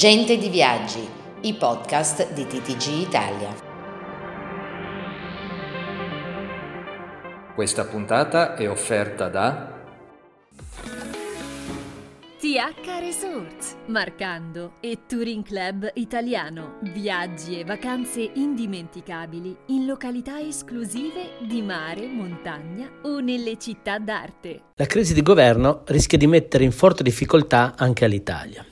Gente di Viaggi, i podcast di TTG Italia. Questa puntata è offerta da TH Resorts, Marcando e Touring Club Italiano. Viaggi e vacanze indimenticabili in località esclusive di mare, montagna o nelle città d'arte. La crisi di governo rischia di mettere in forte difficoltà anche l'Italia.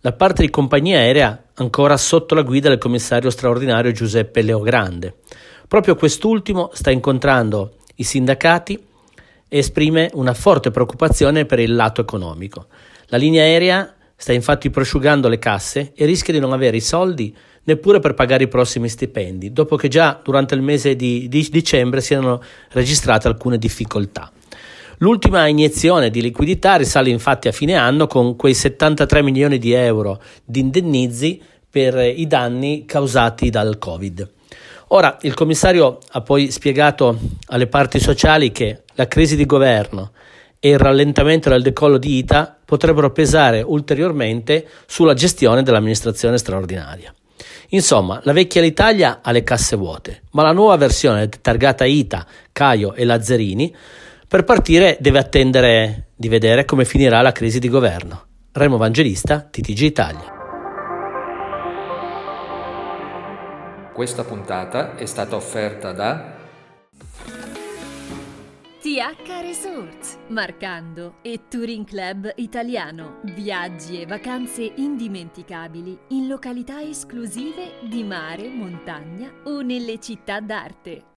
La parte di compagnia aerea ancora sotto la guida del commissario straordinario Giuseppe Leogrande. Proprio quest'ultimo sta incontrando i sindacati esprime una forte preoccupazione per il lato economico. La linea aerea sta infatti prosciugando le casse e rischia di non avere i soldi neppure per pagare i prossimi stipendi, dopo che già durante il mese di, di dicembre si erano registrate alcune difficoltà. L'ultima iniezione di liquidità risale infatti a fine anno con quei 73 milioni di euro di indennizi per i danni causati dal Covid. Ora, il commissario ha poi spiegato alle parti sociali che la crisi di governo e il rallentamento del decollo di ITA potrebbero pesare ulteriormente sulla gestione dell'amministrazione straordinaria. Insomma, la vecchia l'Italia ha le casse vuote, ma la nuova versione targata ITA, Caio e Lazzarini per partire deve attendere di vedere come finirà la crisi di governo. Remo Evangelista, TTG Italia. Questa puntata è stata offerta da TH Resorts, Marcando e Touring Club Italiano. Viaggi e vacanze indimenticabili in località esclusive di mare, montagna o nelle città d'arte.